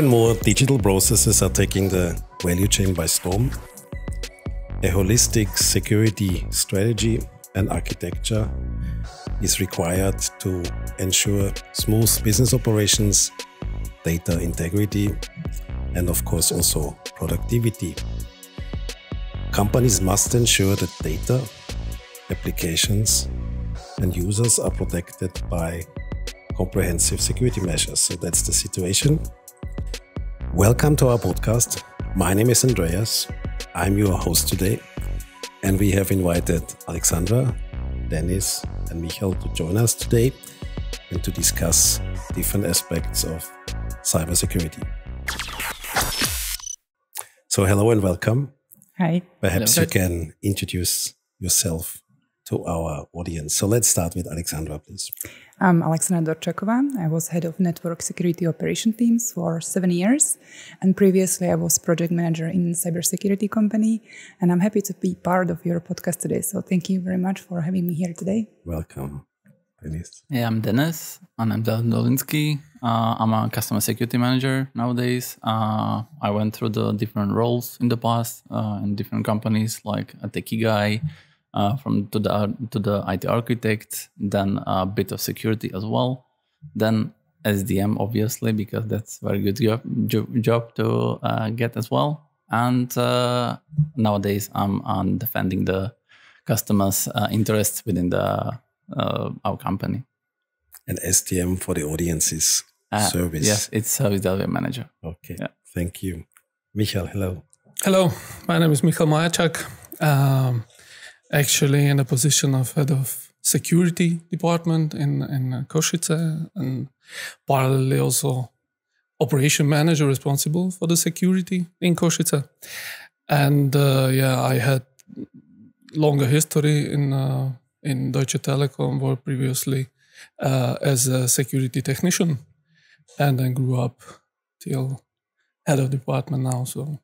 and more digital processes are taking the value chain by storm. A holistic security strategy and architecture is required to ensure smooth business operations, data integrity, and of course also productivity. Companies must ensure that data, applications, and users are protected by comprehensive security measures. So that's the situation. Welcome to our podcast. My name is Andreas. I'm your host today. And we have invited Alexandra, Dennis, and Michael to join us today and to discuss different aspects of cybersecurity. So, hello and welcome. Hi. Perhaps hello. you can introduce yourself to our audience. So, let's start with Alexandra, please. I'm Alexandra Dorchakova. I was head of network security operation teams for seven years. And previously, I was project manager in cybersecurity company. And I'm happy to be part of your podcast today. So thank you very much for having me here today. Welcome. Dennis. Yeah, I'm Dennis, and I'm Del Dolinsky. Uh, I'm a customer security manager nowadays. Uh, I went through the different roles in the past uh, in different companies, like a techie guy, uh, from to the to the IT architect, then a bit of security as well, then SDM obviously because that's very good job job to uh, get as well. And uh, nowadays I'm on defending the customers' uh, interests within the uh, our company. And SDM for the audience is Uh, service. Yes, it's service delivery manager. Okay. Yeah. Thank you. Michael, hello. Hello, my name is Michal Majacek. Um, actually, in the position of head of security department in in Košice, and parallelly also operation manager responsible for the security in Košice. And uh, yeah, I had longer history in uh, in Deutsche Telekom, where previously uh, as a security technician, and then grew up till head of department now. So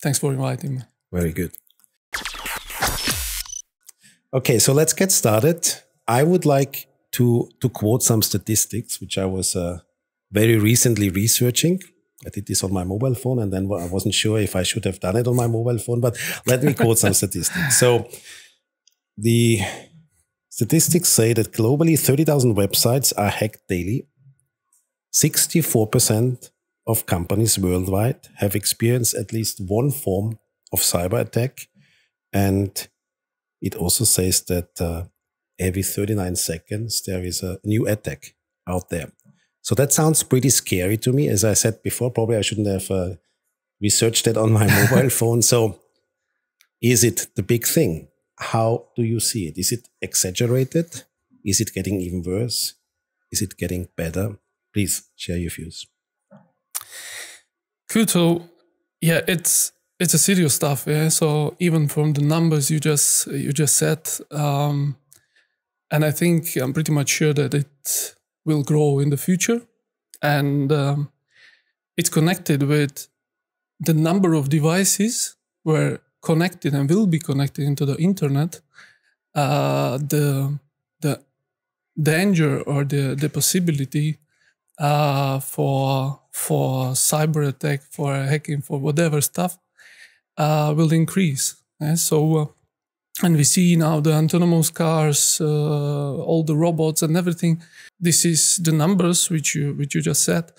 Thanks for inviting me. Very good. Okay, so let's get started. I would like to to quote some statistics, which I was uh, very recently researching. I did this on my mobile phone, and then I wasn't sure if I should have done it on my mobile phone. But let me quote some statistics. So, the statistics say that globally, thirty thousand websites are hacked daily. Sixty-four percent of companies worldwide have experienced at least one form of cyber attack. And it also says that uh, every 39 seconds there is a new attack out there. So that sounds pretty scary to me. As I said before, probably I shouldn't have uh, researched that on my mobile phone. So is it the big thing? How do you see it? Is it exaggerated? Is it getting even worse? Is it getting better? Please share your views. Good. So yeah, it's it's a serious stuff. Yeah. So even from the numbers you just you just said, um, and I think I'm pretty much sure that it will grow in the future, and um, it's connected with the number of devices were connected and will be connected into the internet. Uh, the the danger or the the possibility uh, for for cyber attack, for hacking, for whatever stuff, uh, will increase. Eh? So, uh, and we see now the autonomous cars, uh, all the robots and everything. This is the numbers which you which you just said.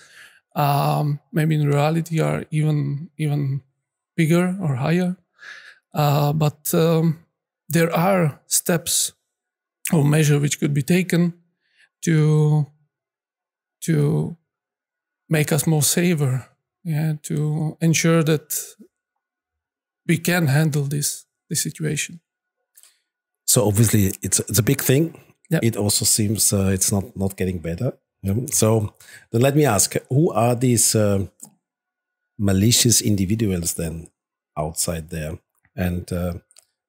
Um, maybe in reality are even even bigger or higher. Uh, but um, there are steps or measure which could be taken to to make us more safer, yeah, to ensure that we can handle this this situation. So obviously, it's it's a big thing. Yep. It also seems uh, it's not not getting better. So then let me ask: Who are these uh, malicious individuals then outside there, and uh,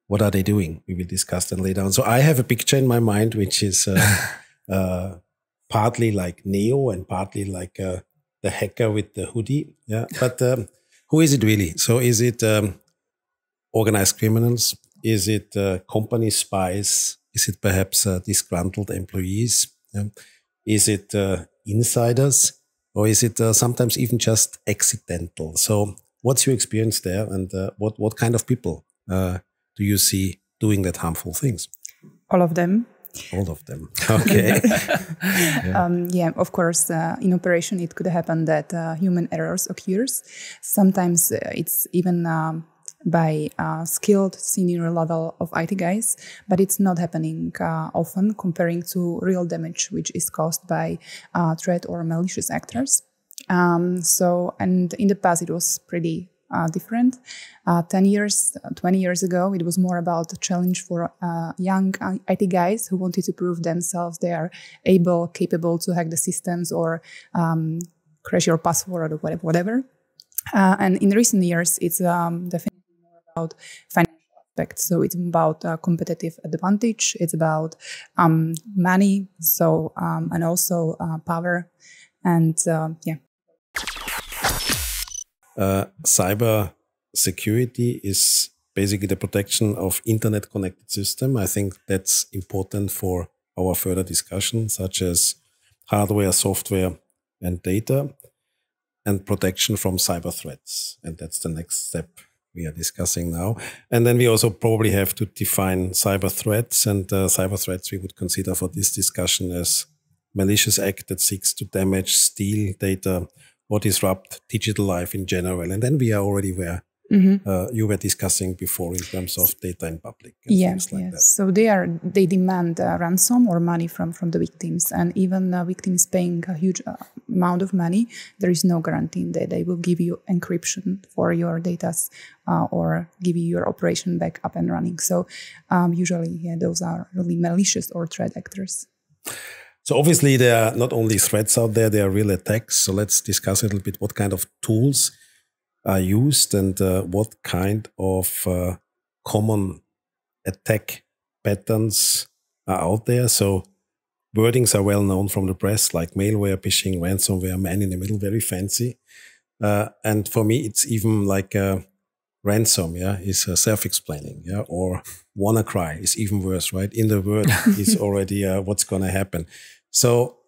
what are they doing? We will discuss that later on. So I have a picture in my mind, which is uh, partly like Neo and partly like uh, the hacker with the hoodie. Yeah, but um, who is it really? So is it um, organized criminals? Is it uh, company spies? Is it perhaps uh, disgruntled employees? Yeah. Is it uh, insiders? or is it uh, sometimes even just accidental? So, what's your experience there, and uh, what what kind of people uh, do you see doing that harmful things? All of them. All of them. Okay. yeah. Um, yeah. of course, uh, in operation, it could happen that uh, human errors occurs. Sometimes uh, it's even um, by uh, skilled senior level of IT guys, but it's not happening uh, often comparing to real damage, which is caused by uh, threat or malicious actors. Um, so, and in the past, it was pretty uh, different. Uh, 10 years, 20 years ago, it was more about a challenge for uh, young IT guys who wanted to prove themselves they are able, capable to hack the systems or um, crash your password or whatever. Uh, and in recent years, it's um, definitely about financial aspects. So it's about uh, competitive advantage. It's about um, money. So um, and also uh, power, and yeah, uh, cyber security is basically the protection of internet connected system. I think that's important for our further discussion, such as hardware, software, and data, and protection from cyber threats. And that's the next step we are discussing now. And then we also probably have to define cyber threats, and uh, cyber threats we would consider for this discussion as malicious act that seeks to damage, steal data, or disrupt digital life in general. And then we are already where mm-hmm. uh, you were discussing before in terms of data in public. yeah, like yes. So they are they demand uh, ransom or money from from the victims, and even uh, victims paying a huge uh, amount of money, there is no guarantee that they will give you encryption for your data uh, or give you your operation back up and running. So um, usually, yeah, those are really malicious or threat actors. So obviously there are not only threats out there, there are real attacks. So let's discuss a little bit what kind of tools are used and uh, what kind of uh, common attack patterns are out there. So wordings are well known from the press, like malware, phishing, ransomware, man in the middle, very fancy. Uh, and for me, it's even like ransom, yeah, is uh, self-explaining, yeah, or WannaCry is even worse, right? In the word is already uh, what's going to happen. So,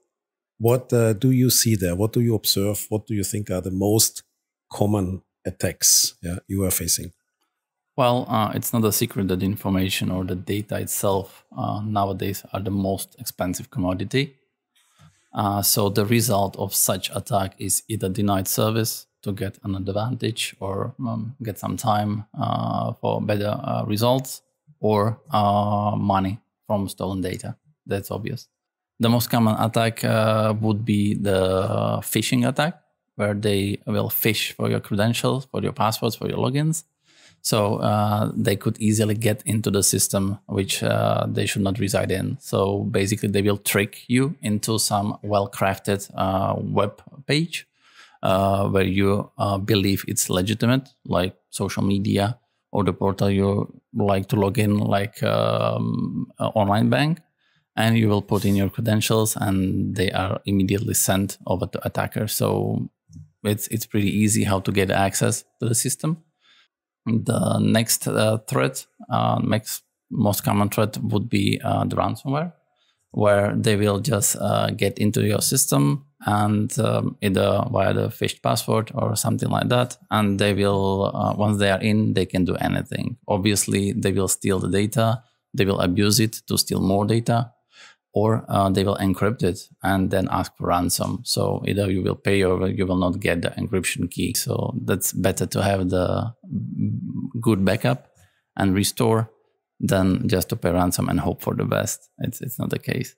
what uh, do you see there? What do you observe? What do you think are the most common attacks yeah, you are facing? Well, uh, it's not a secret that information or the data itself uh, nowadays are the most expensive commodity. Uh, so the result of such attack is either denied service to get an advantage or um, get some time uh, for better uh, results or uh, money from stolen data. That's obvious. The most common attack would be the phishing attack, where they will fish for your credentials, for your passwords, for your logins. So uh, they could easily get into the system which uh, they should not reside in. So basically, they will trick you into some well-crafted uh, web page uh, where you uh, believe it's legitimate, like social media or the portal you like to log in, like um, online bank and you will put in your credentials and they are immediately sent over to attacker so it's it's pretty easy how to get access to the system. The next uh, threat uh, next most common threat would be uh, the ransomware where they will just uh, get into your system and um, either via the phished password or something like that. And they will uh, once they are in they can do anything. Obviously they will steal the data. They will abuse it to steal more data or uh, they will encrypt it and then ask for ransom. So either you will pay or you will not get the encryption key. So that's better to have the good backup and restore than just to pay ransom and hope for the best. It's it's not the case.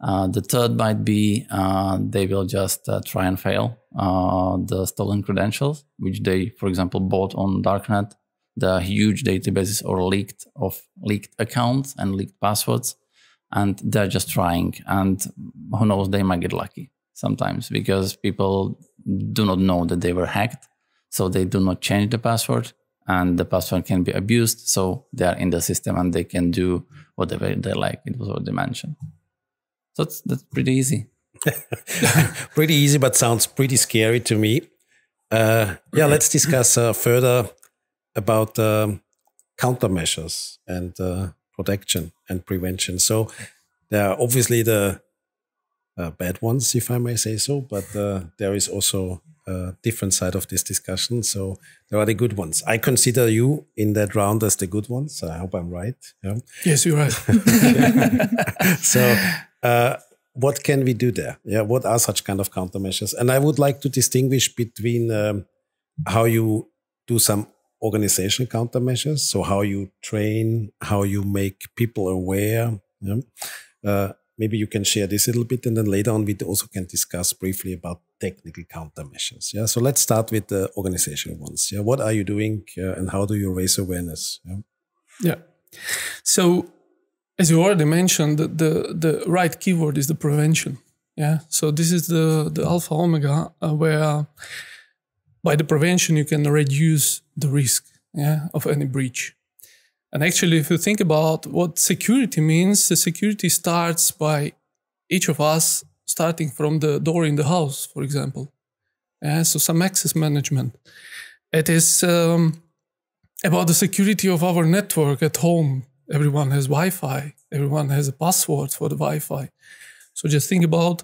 Uh, the third might be uh, they will just uh, try and fail uh, the stolen credentials, which they, for example, bought on darknet, the huge databases or leaked of leaked accounts and leaked passwords and they're just trying. And who knows they might get lucky sometimes because people do not know that they were hacked. So they do not change the password and the password can be abused. So they are in the system and they can do whatever they like. It was already mentioned so that's, that's pretty easy. Pretty easy but sounds pretty scary to me. Uh, yeah let's discuss uh, further about um, countermeasures and uh, protection and prevention. So there are obviously the uh, bad ones, if I may say so, but uh, there is also a different side of this discussion. So there are the good ones. I consider you in that round as the good ones. I hope I'm right. Yeah. Yes, you're right. so, uh, what can we do there? Yeah, what are such kind of countermeasures? And I would like to distinguish between um, how you do some organizational countermeasures, so how you train, how you make people aware. Yeah? Uh, maybe you can share this a little bit, and then later on we also can discuss briefly about technical countermeasures. Yeah, so let's start with the organizational ones. Yeah, what are you doing, uh, and how do you raise awareness? Yeah. yeah. So as you already mentioned, the, the, the right keyword is the prevention. Yeah. So this is the, the alpha omega uh, where by the prevention you can reduce the risk yeah, of any breach. And actually, if you think about what security means, the security starts by each of us starting from the door in the house, for example. Yeah, so some access management. It is um, about the security of our network at home, everyone has Wi-Fi, everyone has a password for the Wi-Fi. So just think about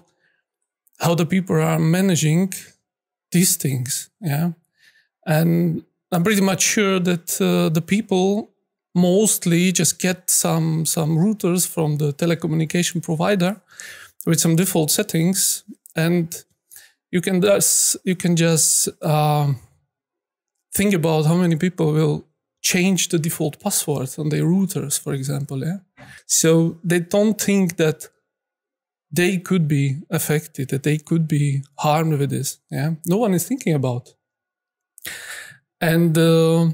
how the people are managing these things, yeah. And I'm pretty much sure that uh, the people mostly just get some some routers from the telecommunication provider with some default settings, and you can just you can just uh, think about how many people will change the default password on their routers, for example. Yeah? So they don't think that they could be affected, that they could be harmed with this. Yeah, no one is thinking about. And uh,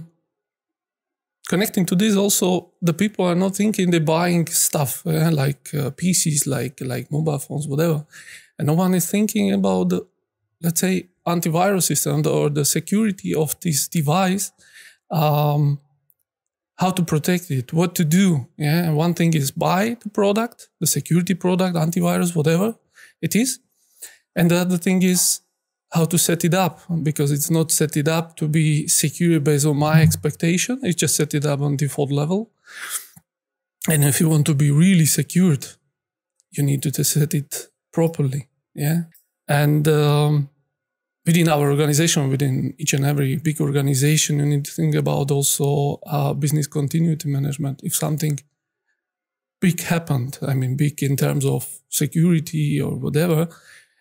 connecting to this, also the people are not thinking they're buying stuff yeah? like uh, PCs, like like mobile phones, whatever, and no one is thinking about the, let's say, antivirus system or the security of this device um, how to protect it, what to do. Yeah, one thing is buy the product, the security product, antivirus, whatever it is, and the other thing is how to set it up because it's not set it up to be secure based on my expectation. It's just set it up on default level. And if you want to be really secured, you need to set it properly. Yeah, and um, within our organization, within each and every big organization, you need to think about also uh, business continuity management. If something big happened, I mean, big in terms of security or whatever,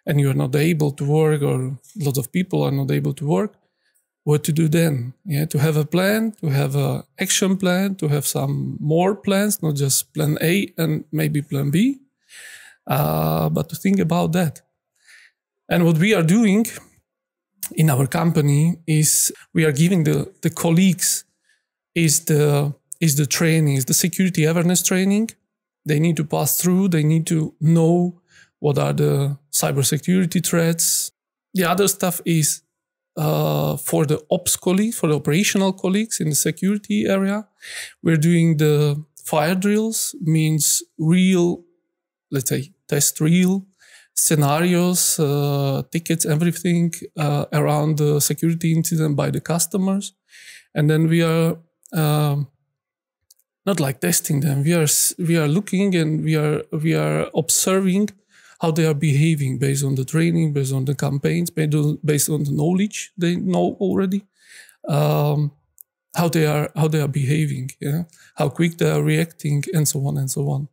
and you are not able to work, or lots of people are not able to work, what to do then? Yeah, to have a plan, to have a action plan, to have some more plans, not just plan A and maybe plan B, uh, but to think about that. And what we are doing in our company is we are giving the, the colleagues is the is the training, is the security awareness training. They need to pass through, they need to know what are the cybersecurity threats. The other stuff is uh, for the ops colleagues, for the operational colleagues in the security area. We're doing the fire drills, means real, let's say, test real scenarios, uh, tickets, everything uh, around the security incident by the customers. And then we are um, not like testing them. We are we are looking and we are we are observing how they are behaving based on the training, based on the campaigns, based on, based on the knowledge they know already. Um, how they are how they are behaving, yeah, how quick they are reacting, and so on and so on.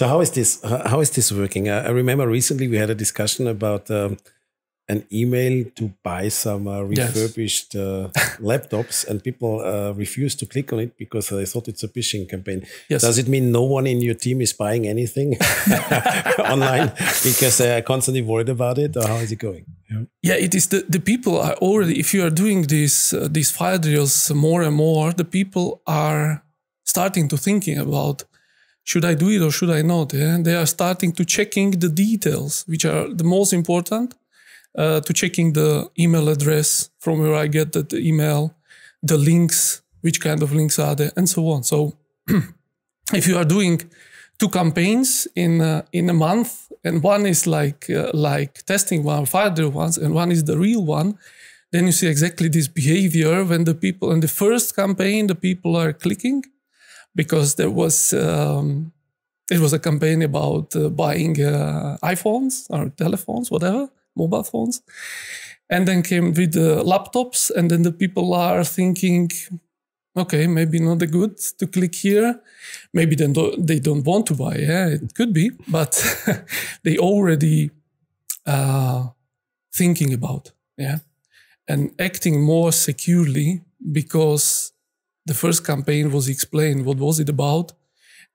So how is this? How is this working? I remember recently we had a discussion about um, an email to buy some uh, refurbished yes. uh, laptops, and people uh, refused to click on it because they thought it's a phishing campaign. Yes. Does it mean no one in your team is buying anything online because they are constantly worried about it, or how is it going? Yeah, yeah it is the, the people are already. If you are doing these uh, these fire drills more and more, the people are starting to thinking about should I do it or should I not? Yeah? They are starting to checking the details, which are the most important, uh, to checking the email address from where I get the, the email, the links, which kind of links are there, and so on. So if you are doing two campaigns in uh, in a month, and one is like uh, like testing one, further ones, and one is the real one, then you see exactly this behavior when the people in the first campaign, the people are clicking because there was um, it was a campaign about uh, buying uh, iPhones or telephones, whatever, mobile phones. And then came with the laptops, and then the people are thinking, okay, maybe not a good to click here. Maybe then they don't want to buy. Yeah, it could be, but they already uh, thinking about yeah, and acting more securely because the first campaign was explained what was it about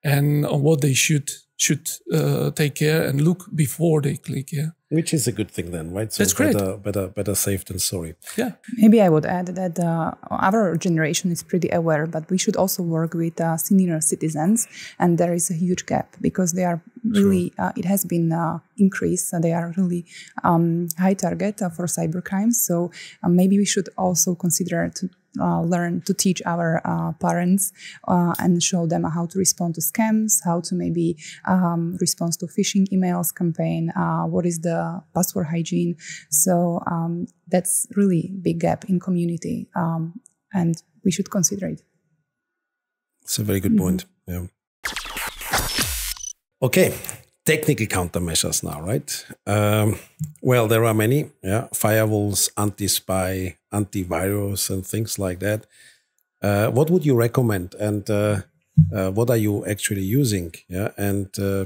and on what they should should uh, take care and look before they click. Yeah, which is a good thing then, right? So That's great. Better, better, better safe than sorry. Yeah. Maybe I would add that uh, our generation is pretty aware, but we should also work with uh, senior citizens, and there is a huge gap because they are really. Uh, it has been uh, increased. they are really um, high target uh, for cybercrimes. So maybe we should also consider to learn to teach our uh, parents uh, and show them how to respond to scams, how to maybe um, respond to phishing emails campaign, uh, what is the password hygiene. So um, that's really big gap in community, um, and we should consider it. It's a very good mm-hmm. point. Yeah. Okay, technical countermeasures now, right? Um, well, there are many, yeah, firewalls, anti-spy, antivirus, and things like that. Uh, what would you recommend, and uh, uh, what are you actually using? Yeah, and uh,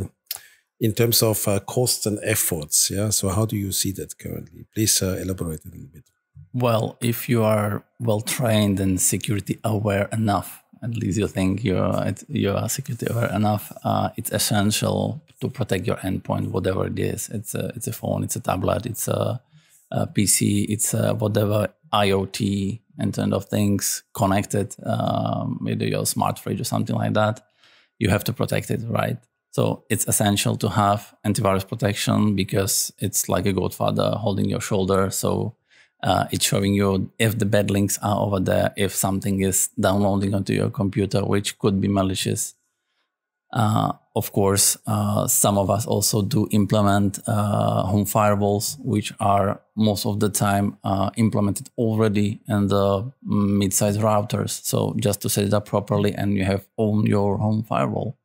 in terms of uh, costs and efforts, yeah. So how do you see that currently? Please uh, elaborate a little bit. Well, if you are well trained and security aware enough, at least you think you're you are security aware enough, it's essential to protect your endpoint, whatever it is. It's a it's a phone, it's a tablet, it's a, a PC, it's a whatever IoT Internet of Things connected, um, maybe your smart fridge or something like that. You have to protect it, right? So it's essential to have antivirus protection because it's like a godfather holding your shoulder. So uh, it's showing you if the bad links are over there, if something is downloading onto your computer, which could be malicious. Uh, of course, uh, some of us also do implement uh, home firewalls, which are most of the time uh, implemented already in the mid-size routers. So just to set it up properly, and you have own your home firewall.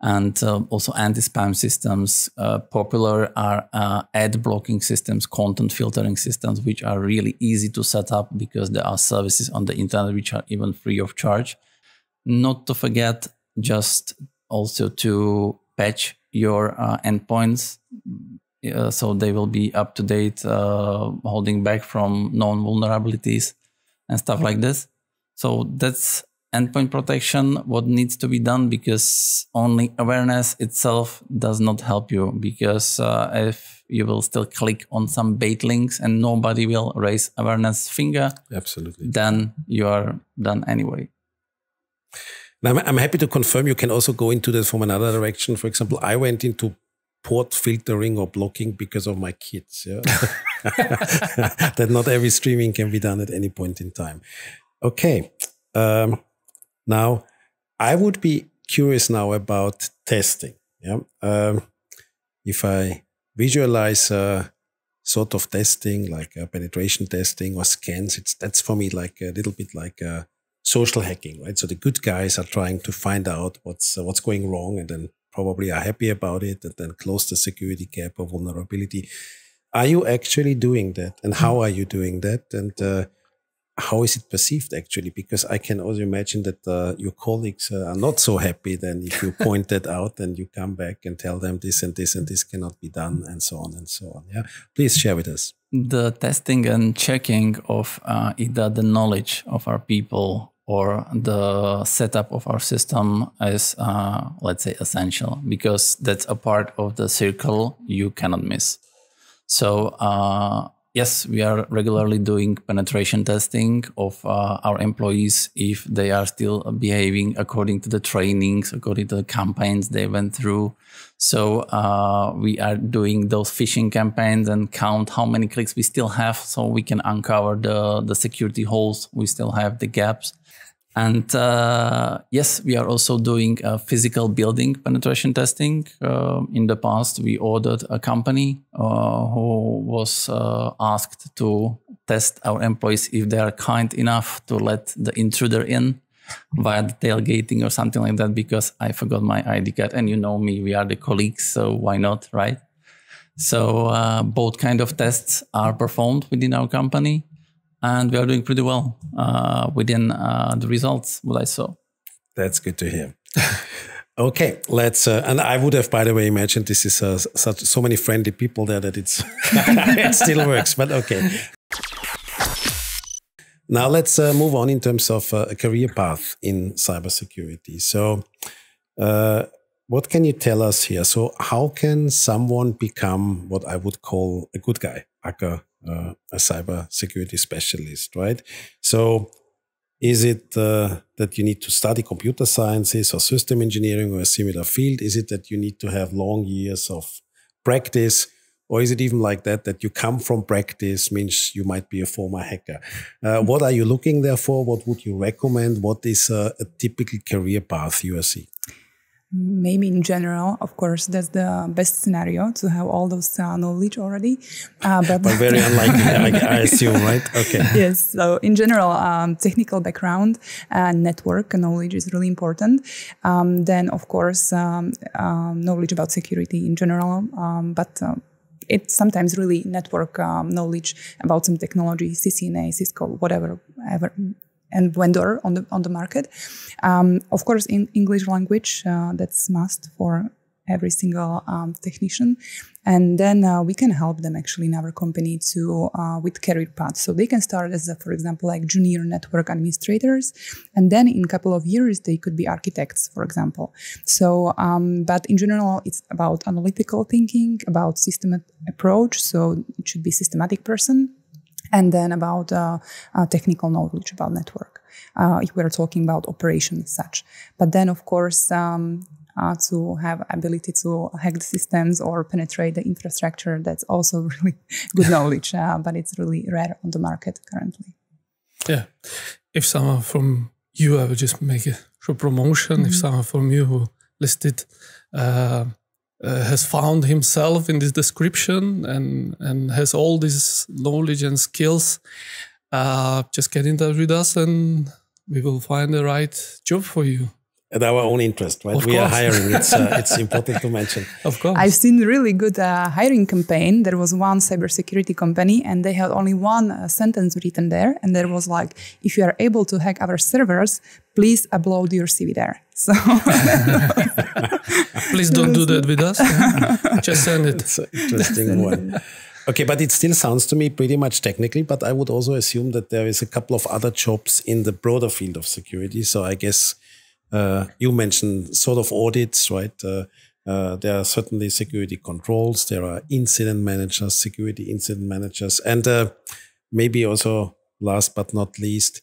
And uh, also anti-spam systems. Popular are ad blocking systems, content filtering systems, which are really easy to set up because there are services on the internet which are even free of charge. Not to forget just also to patch your uh, endpoints uh, so they will be up to date, uh, holding back from known vulnerabilities and stuff like this. So that's endpoint protection, what needs to be done because only awareness itself does not help you because uh, if you will still click on some bait links and nobody will raise awareness finger, absolutely, then you are done anyway. I'm, I'm happy to confirm you can also go into that from another direction. For example, I went into port filtering or blocking because of my kids. Yeah? that not every streaming can be done at any point in time. Okay. Um, now, I would be curious now about testing. Yeah. Um, if I visualize a sort of testing like a penetration testing or scans, it's that's for me like a little bit like a social hacking, right? So the good guys are trying to find out what's uh, what's going wrong, and then probably are happy about it, and then close the security gap or vulnerability. Are you actually doing that, and how are you doing that, and uh, how is it perceived actually? Because I can also imagine that uh, your colleagues uh, are not so happy then if you point that out and you come back and tell them this and this and this cannot be done and so on and so on. Yeah, please share with us. The testing and checking of uh, either the knowledge of our people or the setup of our system is, uh, let's say, essential because that's a part of the circle you cannot miss. So, uh, yes, we are regularly doing penetration testing of uh, our employees if they are still behaving according to the trainings, according to the campaigns they went through. So uh, we are doing those phishing campaigns and count how many clicks we still have, so we can uncover the the security holes. We still have the gaps. And uh, yes, we are also doing physical building penetration testing. Uh, in the past, we ordered a company uh, who was uh, asked to test our employees if they are kind enough to let the intruder in. via the tailgating or something like that because I forgot my ID card. And you know me, we are the colleagues, so why not, right? So uh, both kind of tests are performed within our company, and we are doing pretty well uh, within uh, the results what I saw. That's good to hear. okay, let's. Uh, and I would have, by the way, imagined this is uh, such so many friendly people there that it's it still works. But okay. Now let's uh, move on in terms of a career path in cybersecurity. So what can you tell us here? So, how can someone become what I would call a good guy, a, uh, a cyber security specialist, right? So, is it uh, that you need to study computer sciences or system engineering or a similar field? Is it that you need to have long years of practice? Or is it even like that, that you come from practice means you might be a former hacker? Uh, what are you looking there for? What would you recommend? What is a, a typical career path you are seeing? Maybe in general of course that's the best scenario to have all those uh, knowledge already. Uh, but, but, very unlikely I, I, assume right? Okay. Yes. So in general um, technical background and network knowledge is really important. Um, then of course um, um knowledge about security in general um, but uh, it's sometimes really network um, knowledge about some technology, CCNA, Cisco, whatever, ever, and vendor on the on the market. Um, of course, in English language, uh, that's must for every single um, technician. And then uh, we can help them actually in our company to uh, with career paths. So they can start as a, for example like junior network administrators. And then in a couple of years they could be architects for example. So um, but in general it's about analytical thinking about system approach. So it should be systematic person and then about uh, uh, technical knowledge about network uh, if we're talking about operations such but then of course um, uh, to have ability to hack the systems or penetrate the infrastructure that's also really good knowledge uh, but it's really rare on the market currently yeah if someone from you i would just make a short promotion mm -hmm. if mm-hmm. someone from you who listed uh, has found himself in this description and and has all this knowledge and skills, uh, just get in touch with us and we will find the right job for you at our own interest, right? Of we course. are hiring. It's uh, it's important to mention. Of course, I've seen really good uh, hiring campaign. There was one cybersecurity company, and they had only one uh, sentence written there, and there was like, "If you are able to hack our servers, please upload your CV there." So, please don't do that with us. Just send it. It's an interesting one. Okay, but it still sounds to me pretty much technical. But I would also assume that there is a couple of other jobs in the broader field of security. So I guess uh, you mentioned sort of audits, right? Uh, uh, there are certainly security controls. There are incident managers, security incident managers, and uh, maybe also last but not least,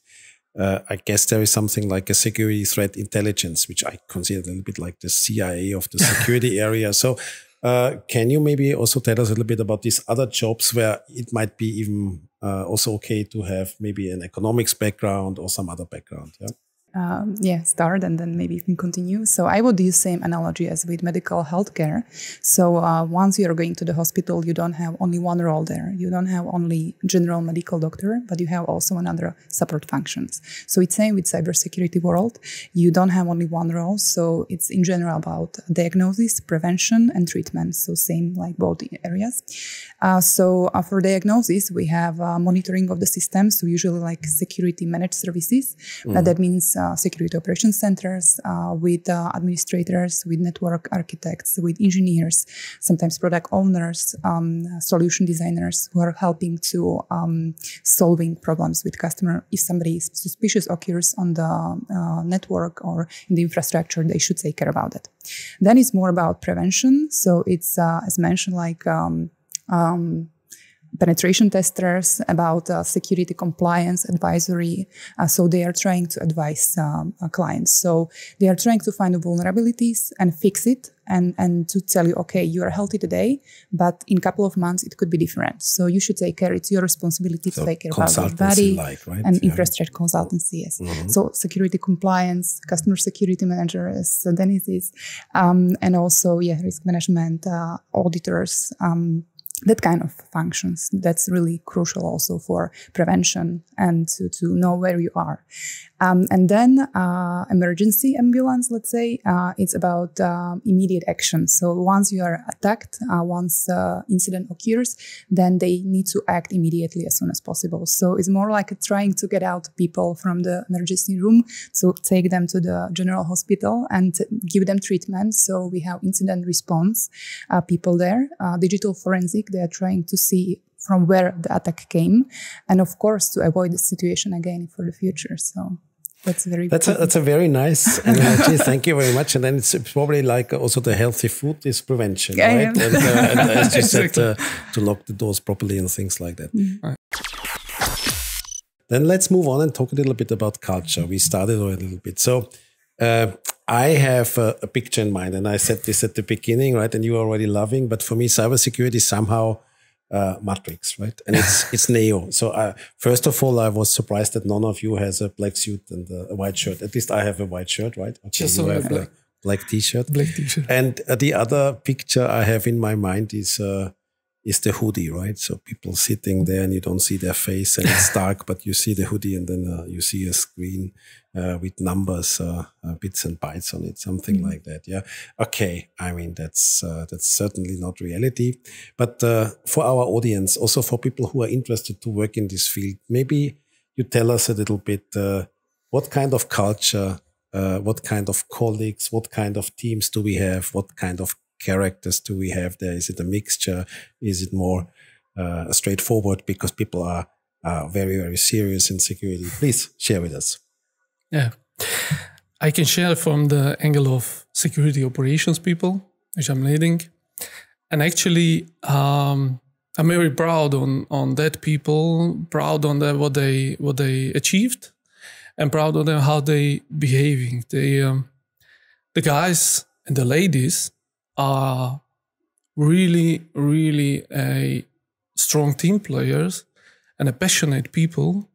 uh, I guess there is something like a security threat intelligence, which I consider a little bit like the CIA of the security area. So, uh, can you maybe also tell us a little bit about these other jobs where it might be even also okay to have maybe an economics background or some other background? Yeah um, yeah start and then maybe you can continue. So i would use same analogy as with medical healthcare. So uh, once you are going to the hospital you don't have only one role there. You don't have only general medical doctor but you have also another support functions. So it's same with cybersecurity world. You don't have only one role. So it's in general about diagnosis prevention and treatment. So same like both areas uh, so uh, for diagnosis we have uh, monitoring of the system so usually like security managed services mm. that means uh, security operations centers, uh, with uh, administrators, with network architects, with engineers, sometimes product owners, um, solution designers who are helping to um, solving problems with customer. If somebody suspicious occurs on the network or in the infrastructure, they should take care about it. Then it's more about prevention. So it's, as mentioned, like um, um, penetration testers about uh, security compliance advisory. Uh, so they are trying to advise um, uh, clients. So they are trying to find the vulnerabilities and fix it and, and to tell you, okay, you are healthy today, but in a couple of months it could be different. So you should take care. It's your responsibility so to take care about your body like, right? and yeah. infrastructure consultancy. Yes. Mm-hmm. So security compliance, customer security managers, so then it is, um, and also yeah, risk management, uh, auditors. Um, that kind of functions that's really crucial also for prevention and to, to know where you are Um, and then uh, emergency ambulance, let's say, uh, it's about uh, immediate action. So once you are attacked, uh, once uh, incident occurs, then they need to act immediately as soon as possible. So it's more like trying to get out people from the emergency room to take them to the general hospital and give them treatment. So we have incident response uh, people there, digital forensic. They are trying to see from where the attack came, and of course to avoid the situation again for the future. So that's very that's a, that's a very nice analogy. Thank you very much. And then it's probably like also the healthy food is prevention, yeah, right? Yeah. And, uh, and, as you said, uh, to lock the doors properly and things like that. Mm. Then let's move on and talk a little bit about culture. We started a little bit. So uh, I have a, a, picture in mind, and I said this at the beginning, right? And you are already loving, but for me, cybersecurity somehow uh, Matrix, right? And it's it's Neo. So uh, first of all, I was surprised that none of you has a black suit and a white shirt. At least I have a white shirt, right? Okay, Just you have black. a black t-shirt. Black t-shirt. And uh, the other picture I have in my mind is uh, is the hoodie, right? So people sitting there and you don't see their face and it's dark, but you see the hoodie and then uh, you see a screen uh, with numbers, uh, uh bits and bytes on it, something mm-hmm. like that. Yeah. Okay. I mean, that's, uh, that's certainly not reality, but uh, for our audience, also for people who are interested to work in this field, maybe you tell us a little bit, what kind of culture, what kind of colleagues, what kind of teams do we have? What kind of characters do we have there? Is it a mixture? Is it more uh, straightforward because people are, very, very serious in security? Please share with us. Yeah. I can share from the angle of security operations people, which I'm leading. And actually, um, I'm very proud on, on that people, proud on the, what they what they achieved, and proud on them how they behaving. They um, the guys and the ladies are really, really a strong team players and a passionate people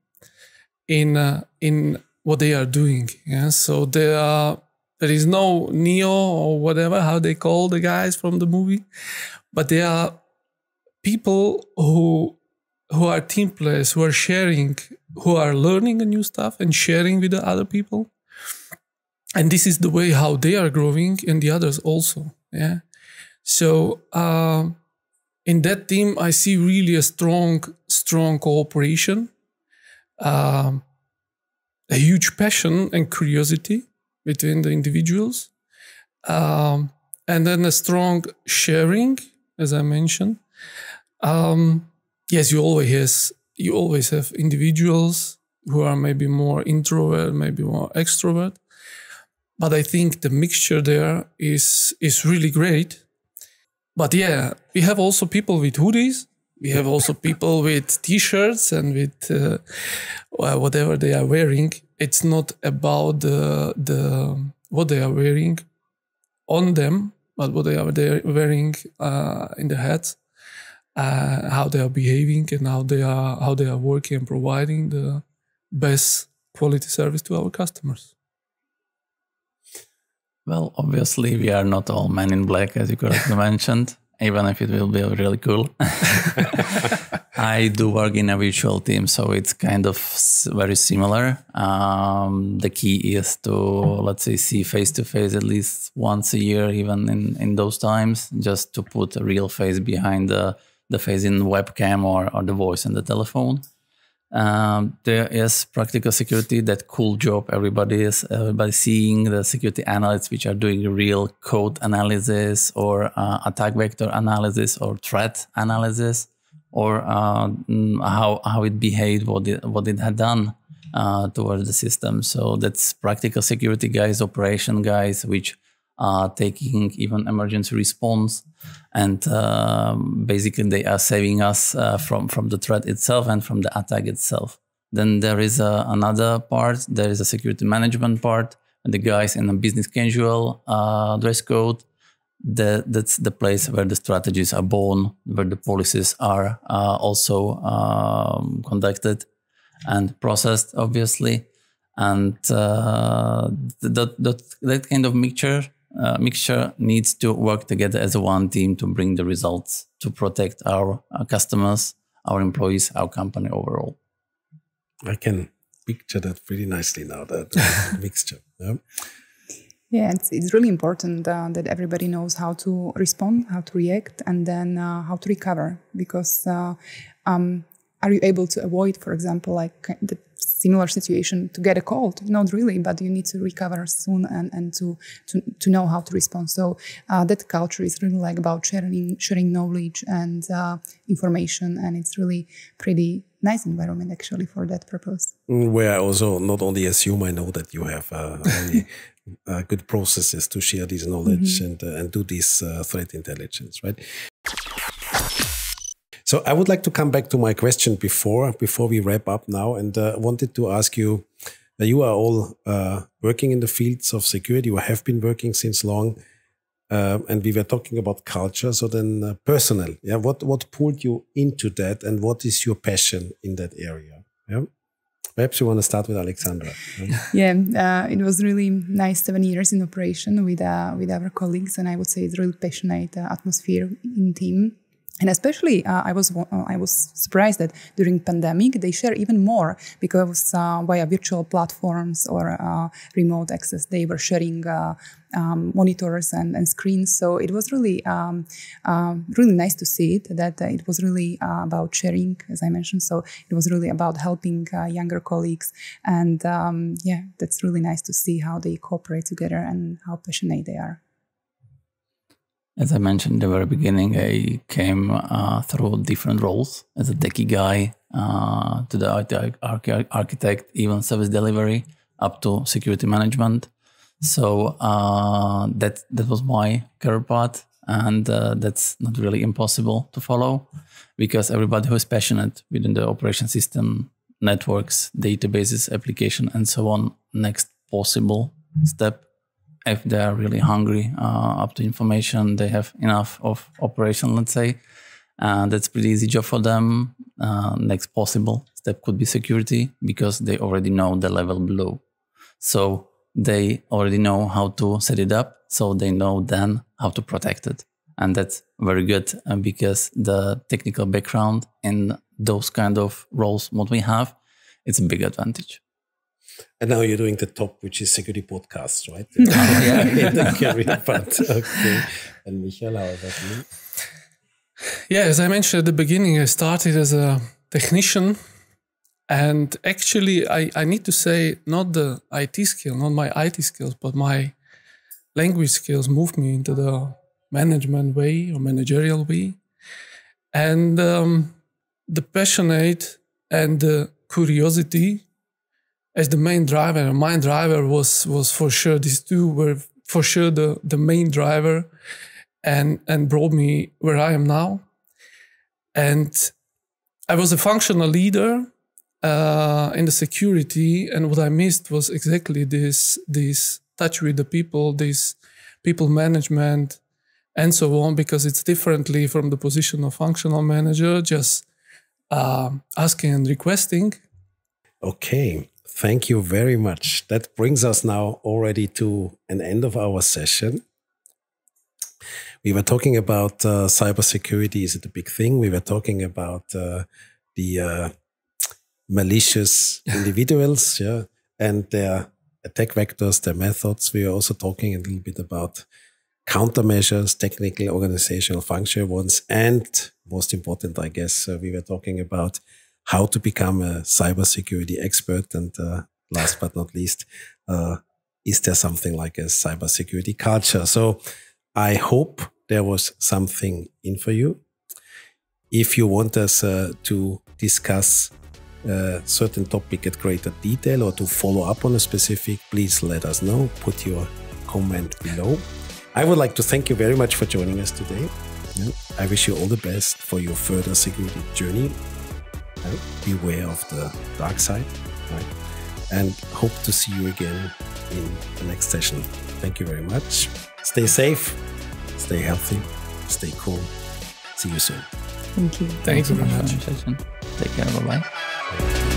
in uh, in what they are doing. Yeah, so there are there is no Neo or whatever how they call the guys from the movie, but they are people who who are team players who are sharing who are learning a new stuff and sharing with the other people and this is the way how they are growing and the others also yeah. So uh, in that team, I see really a strong, strong cooperation, uh, a huge passion and curiosity between the individuals, um, and then a strong sharing, as I mentioned. Um, yes, you always has, you always have individuals who are maybe more introvert, maybe more extrovert, but I think the mixture there is is really great. But yeah, we have also people with hoodies. We have also people with t-shirts and with uh, whatever they are wearing. It's not about the the what they are wearing on them, but what they are they wearing uh, in their heads, uh, how they are behaving, and how they are how they are working and providing the best quality service to our customers. Well, obviously, we are not all men in black, as you correctly mentioned, even if it will be really cool. I do work in a virtual team, so it's kind of very similar. Um, the key is to, let's say, see face to face at least once a year, even in, in those times, just to put a real face behind the, the face in webcam or, or the voice in the telephone. Um, there is practical security, that cool job everybody is everybody seeing the security analysts which are doing real code analysis or uh, attack vector analysis or threat analysis or uh, how how it behaved, what it what it had done uh, towards the system. So that's practical security guys, operation guys, which taking even emergency response. And uh, basically they are saving us uh, from from the threat itself and from the attack itself. Then there is a, another part. There is a security management part. The guys in a business casual uh, dress code. The, that's the place where the strategies are born where the policies are uh, also um, conducted and processed obviously. And uh, that, that, that kind of mixture uh, mixture needs to work together as a one team to bring the results to protect our, our customers, our employees, our company overall. I can picture that pretty nicely now. That uh, mixture. Yeah. Yeah, it's, it's really important uh, that everybody knows how to respond, how to react, and then uh, how to recover. Because uh, um, are you able to avoid, for example, like the similar situation to get a cold? Not really, but you need to recover soon and, and to, to, to know how to respond. So uh, that culture is really like about sharing sharing knowledge and uh, information, and it's really pretty nice environment actually for that purpose. Mm, where I also not only assume I know that you have uh, uh, good processes to share this knowledge mm-hmm. and uh, and do this uh, threat intelligence, right? So I would like to come back to my question before before we wrap up now, and uh, wanted to ask you. Uh, you are all uh, working in the fields of security. You have been working since long, and we were talking about culture. So then, personal, yeah. What what pulled you into that, and what is your passion in that area? Yeah. Perhaps you want to start with Alexandra. Yeah, uh, it was really nice seven years in operation with uh, with our colleagues, and I would say it's really passionate uh, atmosphere in team. And especially, uh, I was uh, I was surprised that during pandemic they share even more because uh, via virtual platforms or uh, remote access they were sharing uh, um, monitors and, and, screens. So it was really um, um really nice to see it that it was really uh, about sharing, as I mentioned. So it was really about helping younger colleagues, and um, yeah, that's really nice to see how they cooperate together and how passionate they are. As I mentioned in the very beginning, I came uh, through different roles as a techie guy uh, to the architect, even service delivery, up to security management. So uh, that that was my career path, and uh, that's not really impossible to follow because everybody who is passionate within the operation system, networks, databases, application, and so on, next possible step if they are really hungry uh, up to information, they have enough of operation, let's say. Uh, that's pretty easy job for them. Uh, next possible step could be security because they already know the level below. So they already know how to set it up. So they know then how to protect it. And that's very good uh, because the technical background in those kind of roles, what we have, it's a big advantage. And now you're doing the top, which is security podcasts, right? yeah, in the career part. Okay. And Michael, how about you? Yeah, as I mentioned at the beginning, I started as a technician. And actually, I, I need to say, not the IT skill, not my IT skills, but my language skills moved me into the management way or managerial way. And um, the passionate and the curiosity as the main driver. My driver was was for sure these two were for sure the the main driver, and and brought me where I am now. And I was a functional leader uh, in the security, and what I missed was exactly this this touch with the people, this people management, and so on, because it's differently from the position of functional manager, just uh, asking and requesting. Okay. Thank you very much. That brings us now already to an end of our session. We were talking about uh, cybersecurity. Is it a big thing? We were talking about uh, the uh, malicious individuals, yeah, and their attack vectors, their methods. We are also talking a little bit about countermeasures, technical, organizational, functional ones, and most important, I guess, uh, we were talking about how to become a cybersecurity expert. And uh, last but not least, uh, is there something like a cybersecurity culture? So I hope there was something in for you. If you want us uh, to discuss a uh, certain topic at greater detail or to follow up on a specific, please let us know. Put your comment below. I would like to thank you very much for joining us today. I wish you all the best for your further security journey beware of the dark side, right? And hope to see you again in the next session. Thank you very much. Stay safe, stay healthy, stay cool. See you soon. Thank you. Thanks, Thanks very much. Take care. Bye bye.